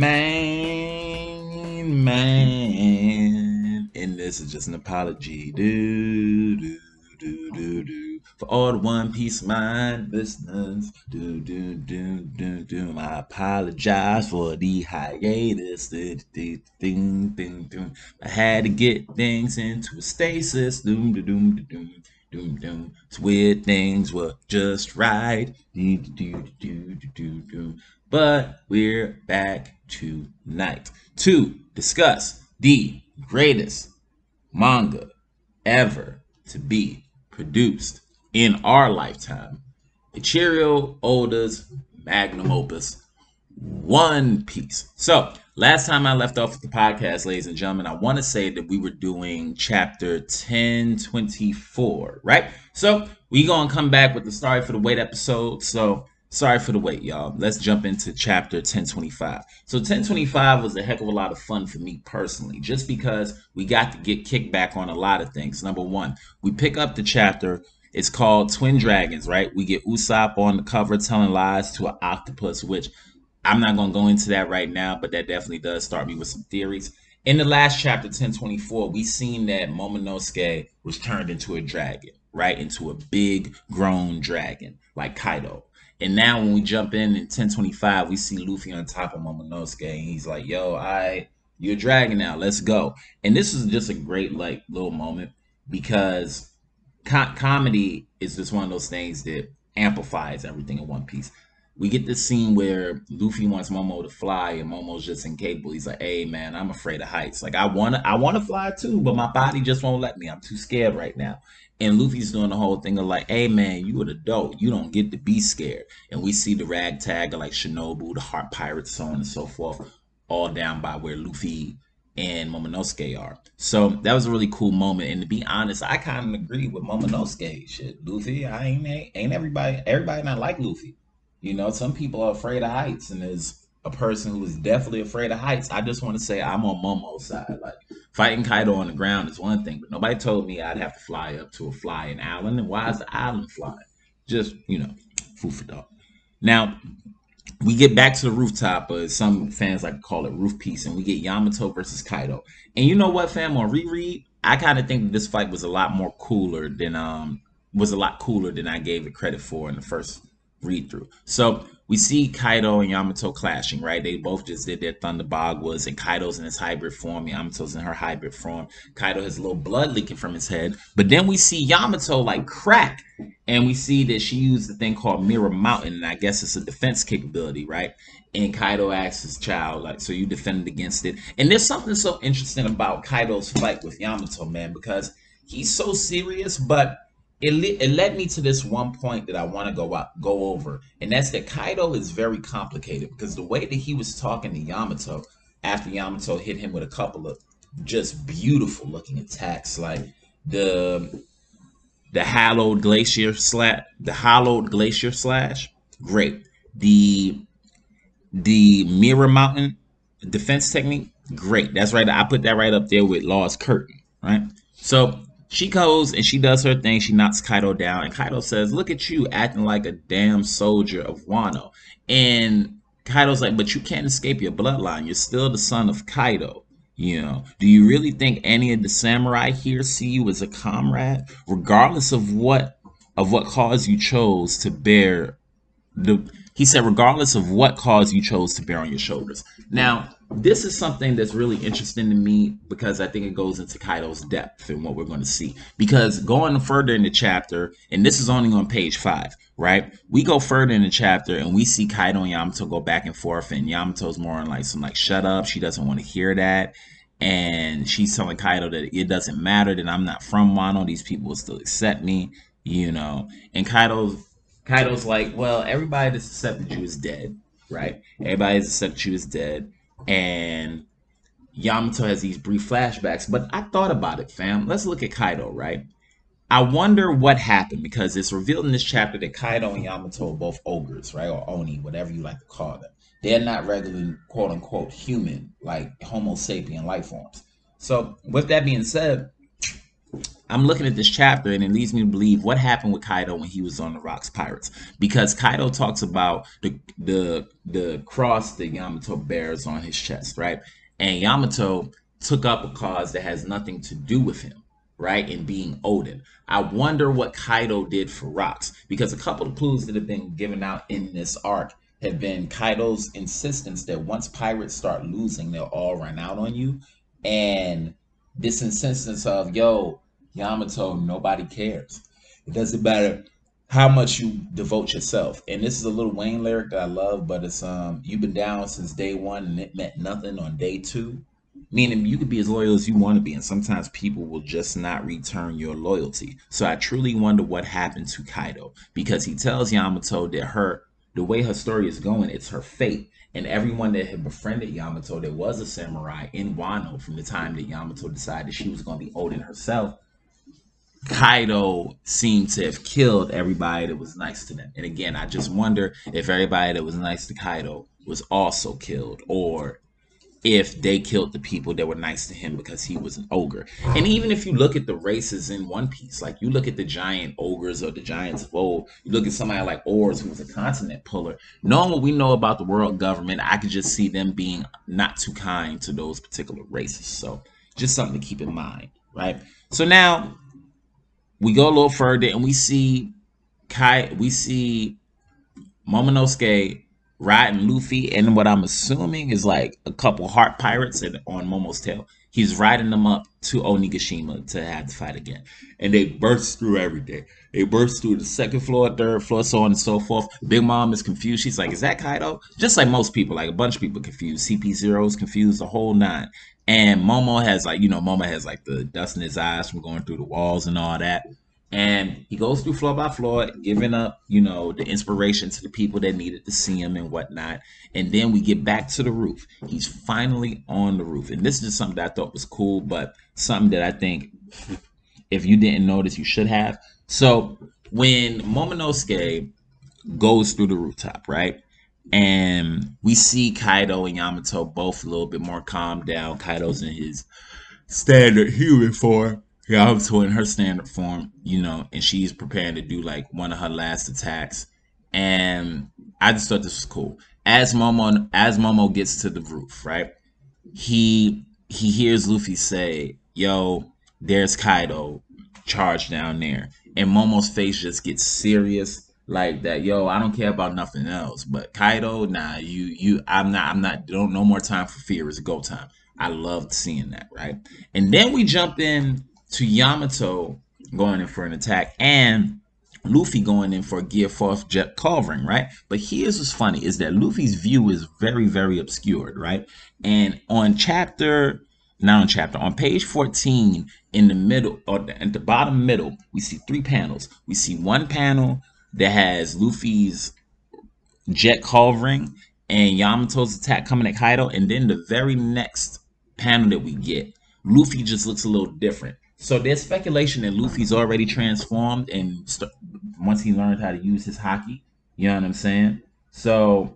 man, man. And this is just an apology. Do, do, do, do, do. For all the One Piece mind listeners. Do, do, do, do, do. I apologize for the hiatus. Do, do, ding, ding, ding. I had to get things into a stasis. Doom, doom, doom, doom. Doom, doom. It's weird things were just right. Do, do, do, do, do, do. But we're back tonight to discuss the greatest manga ever to be produced in our lifetime. Eiichiro Oda's magnum opus, One Piece. So, last time I left off with the podcast, ladies and gentlemen, I want to say that we were doing chapter 1024, right? So, we going to come back with the Sorry for the Wait episode. So, Sorry for the wait, y'all. Let's jump into chapter 1025. So 1025 was a heck of a lot of fun for me personally, just because we got to get kicked back on a lot of things. Number one, we pick up the chapter. It's called Twin Dragons, right? We get Usopp on the cover telling lies to an octopus, which I'm not going to go into that right now, but that definitely does start me with some theories. In the last chapter, 1024, we seen that Momonosuke was turned into a dragon, right? Into a big grown dragon, like Kaido. And now when we jump in in 1025, we see Luffy on top of Momonosuke, and he's like, "Yo, I, you're a dragon now. Let's go." And this is just a great like little moment because co- comedy is just one of those things that amplifies everything in One Piece. We get this scene where Luffy wants Momo to fly, and Momo's just incapable. He's like, "Hey, man, I'm afraid of heights. Like, I wanna, I wanna fly too, but my body just won't let me. I'm too scared right now." And Luffy's doing the whole thing of like, hey man, you an adult. You don't get to be scared. And we see the ragtag of like Shinobu, the Heart Pirates, so on and so forth, all down by where Luffy and Momonosuke are. So that was a really cool moment. And to be honest, I kind of agree with Momonosuke. Shit, Luffy, I ain't ain't everybody everybody not like Luffy. You know, some people are afraid of heights, and there's a person who is definitely afraid of heights. I just want to say I'm on Momo's side. Like fighting Kaido on the ground is one thing, but nobody told me I'd have to fly up to a flying island. And why is the island flying? Just you know, food for thought. Now we get back to the rooftop, as some fans like to call it roof piece, and we get Yamato versus Kaido. And you know what, fam? On reread, I kind of think this fight was a lot more cooler than um was a lot cooler than I gave it credit for in the first read through. So we see Kaido and Yamato clashing, right? They both just did their Thunder Baguas, and Kaido's in his hybrid form, Yamato's in her hybrid form. Kaido has a little blood leaking from his head, but then we see Yamato like crack, and we see that she used a thing called Mirror Mountain, and I guess it's a defense capability, right? And Kaido asks his child, like, so you defended against it. And there's something so interesting about Kaido's fight with Yamato, man, because he's so serious, but it, le- it led me to this one point that I want to go out, go over, and that's that Kaido is very complicated because the way that he was talking to Yamato after Yamato hit him with a couple of just beautiful looking attacks, like the the hallowed glacier slash, the hollowed glacier slash, great. The the mirror mountain defense technique, great. That's right. I put that right up there with Law's curtain, right? So she goes and she does her thing. She knocks Kaido down, and Kaido says, "Look at you acting like a damn soldier of Wano." And Kaido's like, "But you can't escape your bloodline. You're still the son of Kaido." You know, do you really think any of the samurai here see you as a comrade, regardless of what of what cause you chose to bear the he said regardless of what cause you chose to bear on your shoulders. Now, this is something that's really interesting to me because I think it goes into Kaido's depth and what we're going to see. Because going further in the chapter, and this is only on page five, right? We go further in the chapter and we see Kaido and Yamato go back and forth, and Yamato's more on like some like shut up. She doesn't want to hear that. And she's telling Kaido that it doesn't matter that I'm not from Wano. These people will still accept me, you know. And Kaido's Kaido's like, well, everybody that's accepted you is dead, right? Everybody that's accepted you is dead. And Yamato has these brief flashbacks. But I thought about it, fam. Let's look at Kaido, right? I wonder what happened because it's revealed in this chapter that Kaido and Yamato are both ogres, right? Or Oni, whatever you like to call them. They're not regular, quote unquote, human, like Homo sapien life forms. So, with that being said, I'm looking at this chapter and it leads me to believe what happened with Kaido when he was on the Rocks Pirates. Because Kaido talks about the the the cross that Yamato bears on his chest, right? And Yamato took up a cause that has nothing to do with him, right? And being Oden. I wonder what Kaido did for Rocks. Because a couple of clues that have been given out in this arc have been Kaido's insistence that once pirates start losing, they'll all run out on you. And this insistence of, yo, Yamato, nobody cares. It doesn't matter how much you devote yourself. And this is a little Wayne lyric that I love, but it's um you've been down since day one and it meant nothing on day two. Meaning you could be as loyal as you want to be, and sometimes people will just not return your loyalty. So I truly wonder what happened to Kaido because he tells Yamato that her the way her story is going, it's her fate. And everyone that had befriended Yamato that was a samurai in Wano from the time that Yamato decided she was going to be Oden herself, Kaido seemed to have killed everybody that was nice to them. And again, I just wonder if everybody that was nice to Kaido was also killed or if they killed the people that were nice to him because he was an ogre. And even if you look at the races in One Piece, like you look at the giant ogres or the giants of old, you look at somebody like Oars, who was a continent puller. Knowing what we know about the world government, I could just see them being not too kind to those particular races. So just something to keep in mind, right? So now we go a little further and we see Kai, we see Momonosuke riding Luffy, and what I'm assuming is like a couple heart pirates and on Momo's tail. He's riding them up to Onigashima to have the fight again. And they burst through everything. They burst through the second floor, third floor, so on and so forth. Big Mom is confused. She's like, Is that Kaido? Just like most people, like a bunch of people confused. CP0 is confused, the whole nine. And Momo has like, you know, Momo has like the dust in his eyes from going through the walls and all that and he goes through floor by floor, giving up, you know, the inspiration to the people that needed to see him and whatnot. And then we get back to the roof. He's finally on the roof, and this is just something that I thought was cool, but something that I think if you didn't notice, you should have. So when Momonosuke goes through the rooftop, right? And we see Kaido and Yamato both a little bit more calmed down. Kaido's in his standard human form Yamato in her standard form, you know, and she's preparing to do like one of her last attacks. And I just thought this was cool. As Momo as Momo gets to the roof, right? He he hears Luffy say, Yo, there's Kaido charged down there. And Momo's face just gets serious like that. Yo, I don't care about nothing else. But Kaido, nah, you you I'm not I'm not don't no more time for fear. It's go time. I loved seeing that, right? And then we jump in to Yamato going in for an attack and Luffy going in for a Gear Fourth Jet Culverin, right? But here's what's funny is that Luffy's view is very, very obscured, right? And on chapter, not on chapter, on page 14 in the middle, or at the bottom middle, we see three panels. We see one panel that has Luffy's jet covering and Yamato's attack coming at Kaido. And then the very next panel that we get, Luffy just looks a little different. So there's speculation that Luffy's already transformed, and st- once he learned how to use his haki, you know what I'm saying. So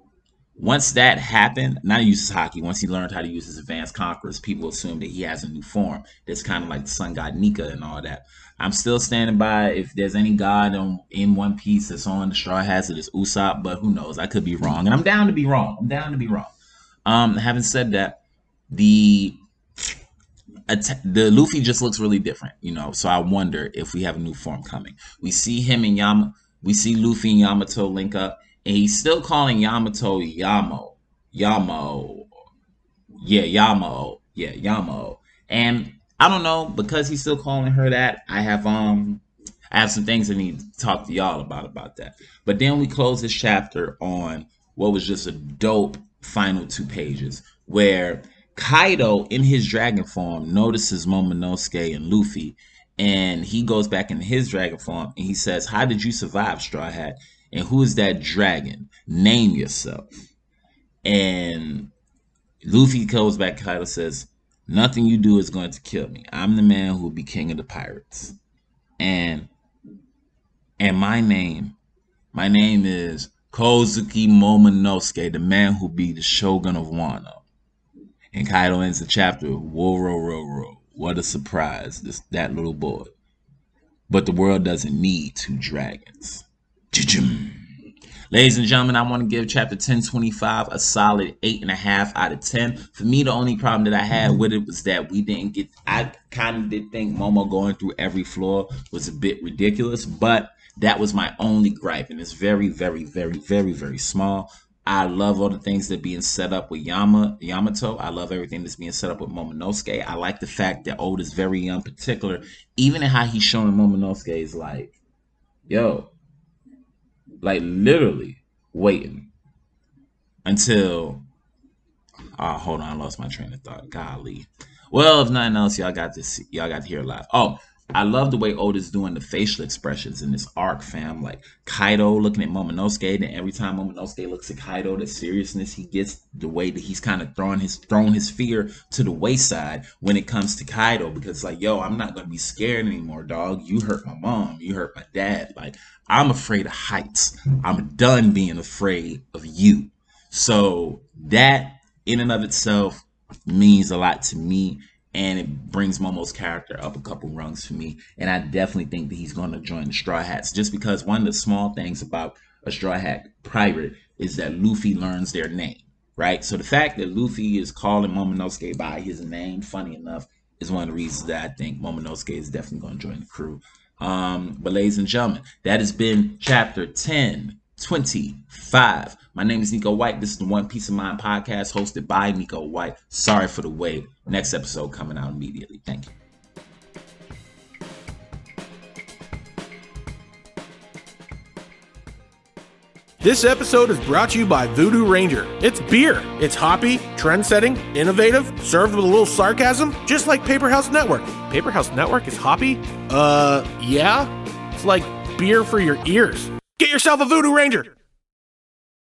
once that happened, not use his haki. Once he learned how to use his advanced conquerors, people assume that he has a new form. That's kind of like the sun god Nika and all that. I'm still standing by. If there's any god on, in One Piece that's on the Straw Hazard, it's Usopp, but who knows? I could be wrong, and I'm down to be wrong. I'm down to be wrong. Um, having said that, the the Luffy just looks really different, you know. So I wonder if we have a new form coming. We see him and Yama, we see Luffy and Yamato link up, and he's still calling Yamato Yamo, Yamo, yeah, Yamo, yeah, Yamo. And I don't know because he's still calling her that. I have um, I have some things I need to talk to y'all about about that. But then we close this chapter on what was just a dope final two pages where Kaido in his dragon form notices Momonosuke and Luffy, and he goes back in his dragon form and he says, "How did you survive, Straw Hat? And who is that dragon? Name yourself." And Luffy goes back. Kaido says, "Nothing you do is going to kill me. I'm the man who will be king of the pirates." And and my name, my name is Kozuki Momonosuke, the man who will be the shogun of Wano. And Kaido ends the chapter, whoa, row, row, row. What a surprise, this that little boy. but the world doesn't need two dragons. Ladies and gentlemen, I want to give chapter 1025 a solid 8.5 out of 10. For me, the only problem that I had with it was that we didn't get, I kind of did think Momo going through every floor was a bit ridiculous, but that was my only gripe. And it's very, very, very, very, very small. I love all the things that being set up with Yama Yamato. I love everything that's being set up with Momonosuke. I like the fact that Oda is very young, particular, even in how he's showing Momonosuke is like, yo, like literally waiting until. Oh, hold on, I lost my train of thought. Golly. Well, if nothing else, y'all got to see, y'all got to hear live. Oh, I love the way Oda's doing the facial expressions in this arc, fam. Like Kaido looking at Momonosuke, and every time Momonosuke looks at Kaido, the seriousness he gets, the way that he's kind of throwing his thrown his fear to the wayside when it comes to Kaido, because like, yo, I'm not gonna be scared anymore, dog. You hurt my mom, you hurt my dad. Like, I'm afraid of heights. I'm done being afraid of you. So that in and of itself means a lot to me and it brings Momo's character up a couple rungs for me. And I definitely think that he's going to join the Straw Hats just because one of the small things about a Straw Hat pirate is that Luffy learns their name, right? So the fact that Luffy is calling Momonosuke by his name, funny enough, is one of the reasons that I think Momonosuke is definitely going to join the crew. Um, but ladies and gentlemen, that has been chapter 10 25. My name is Nico White. This is the One Piece of Mind podcast hosted by Nico White. Sorry for the wait. Next episode coming out immediately. Thank you. This episode is brought to you by Voodoo Ranger. It's beer. It's hoppy, trend setting, innovative, served with a little sarcasm, just like Paper House Network. Paper House Network is hoppy? Uh, yeah. It's like beer for your ears. Yourself a Voodoo Ranger.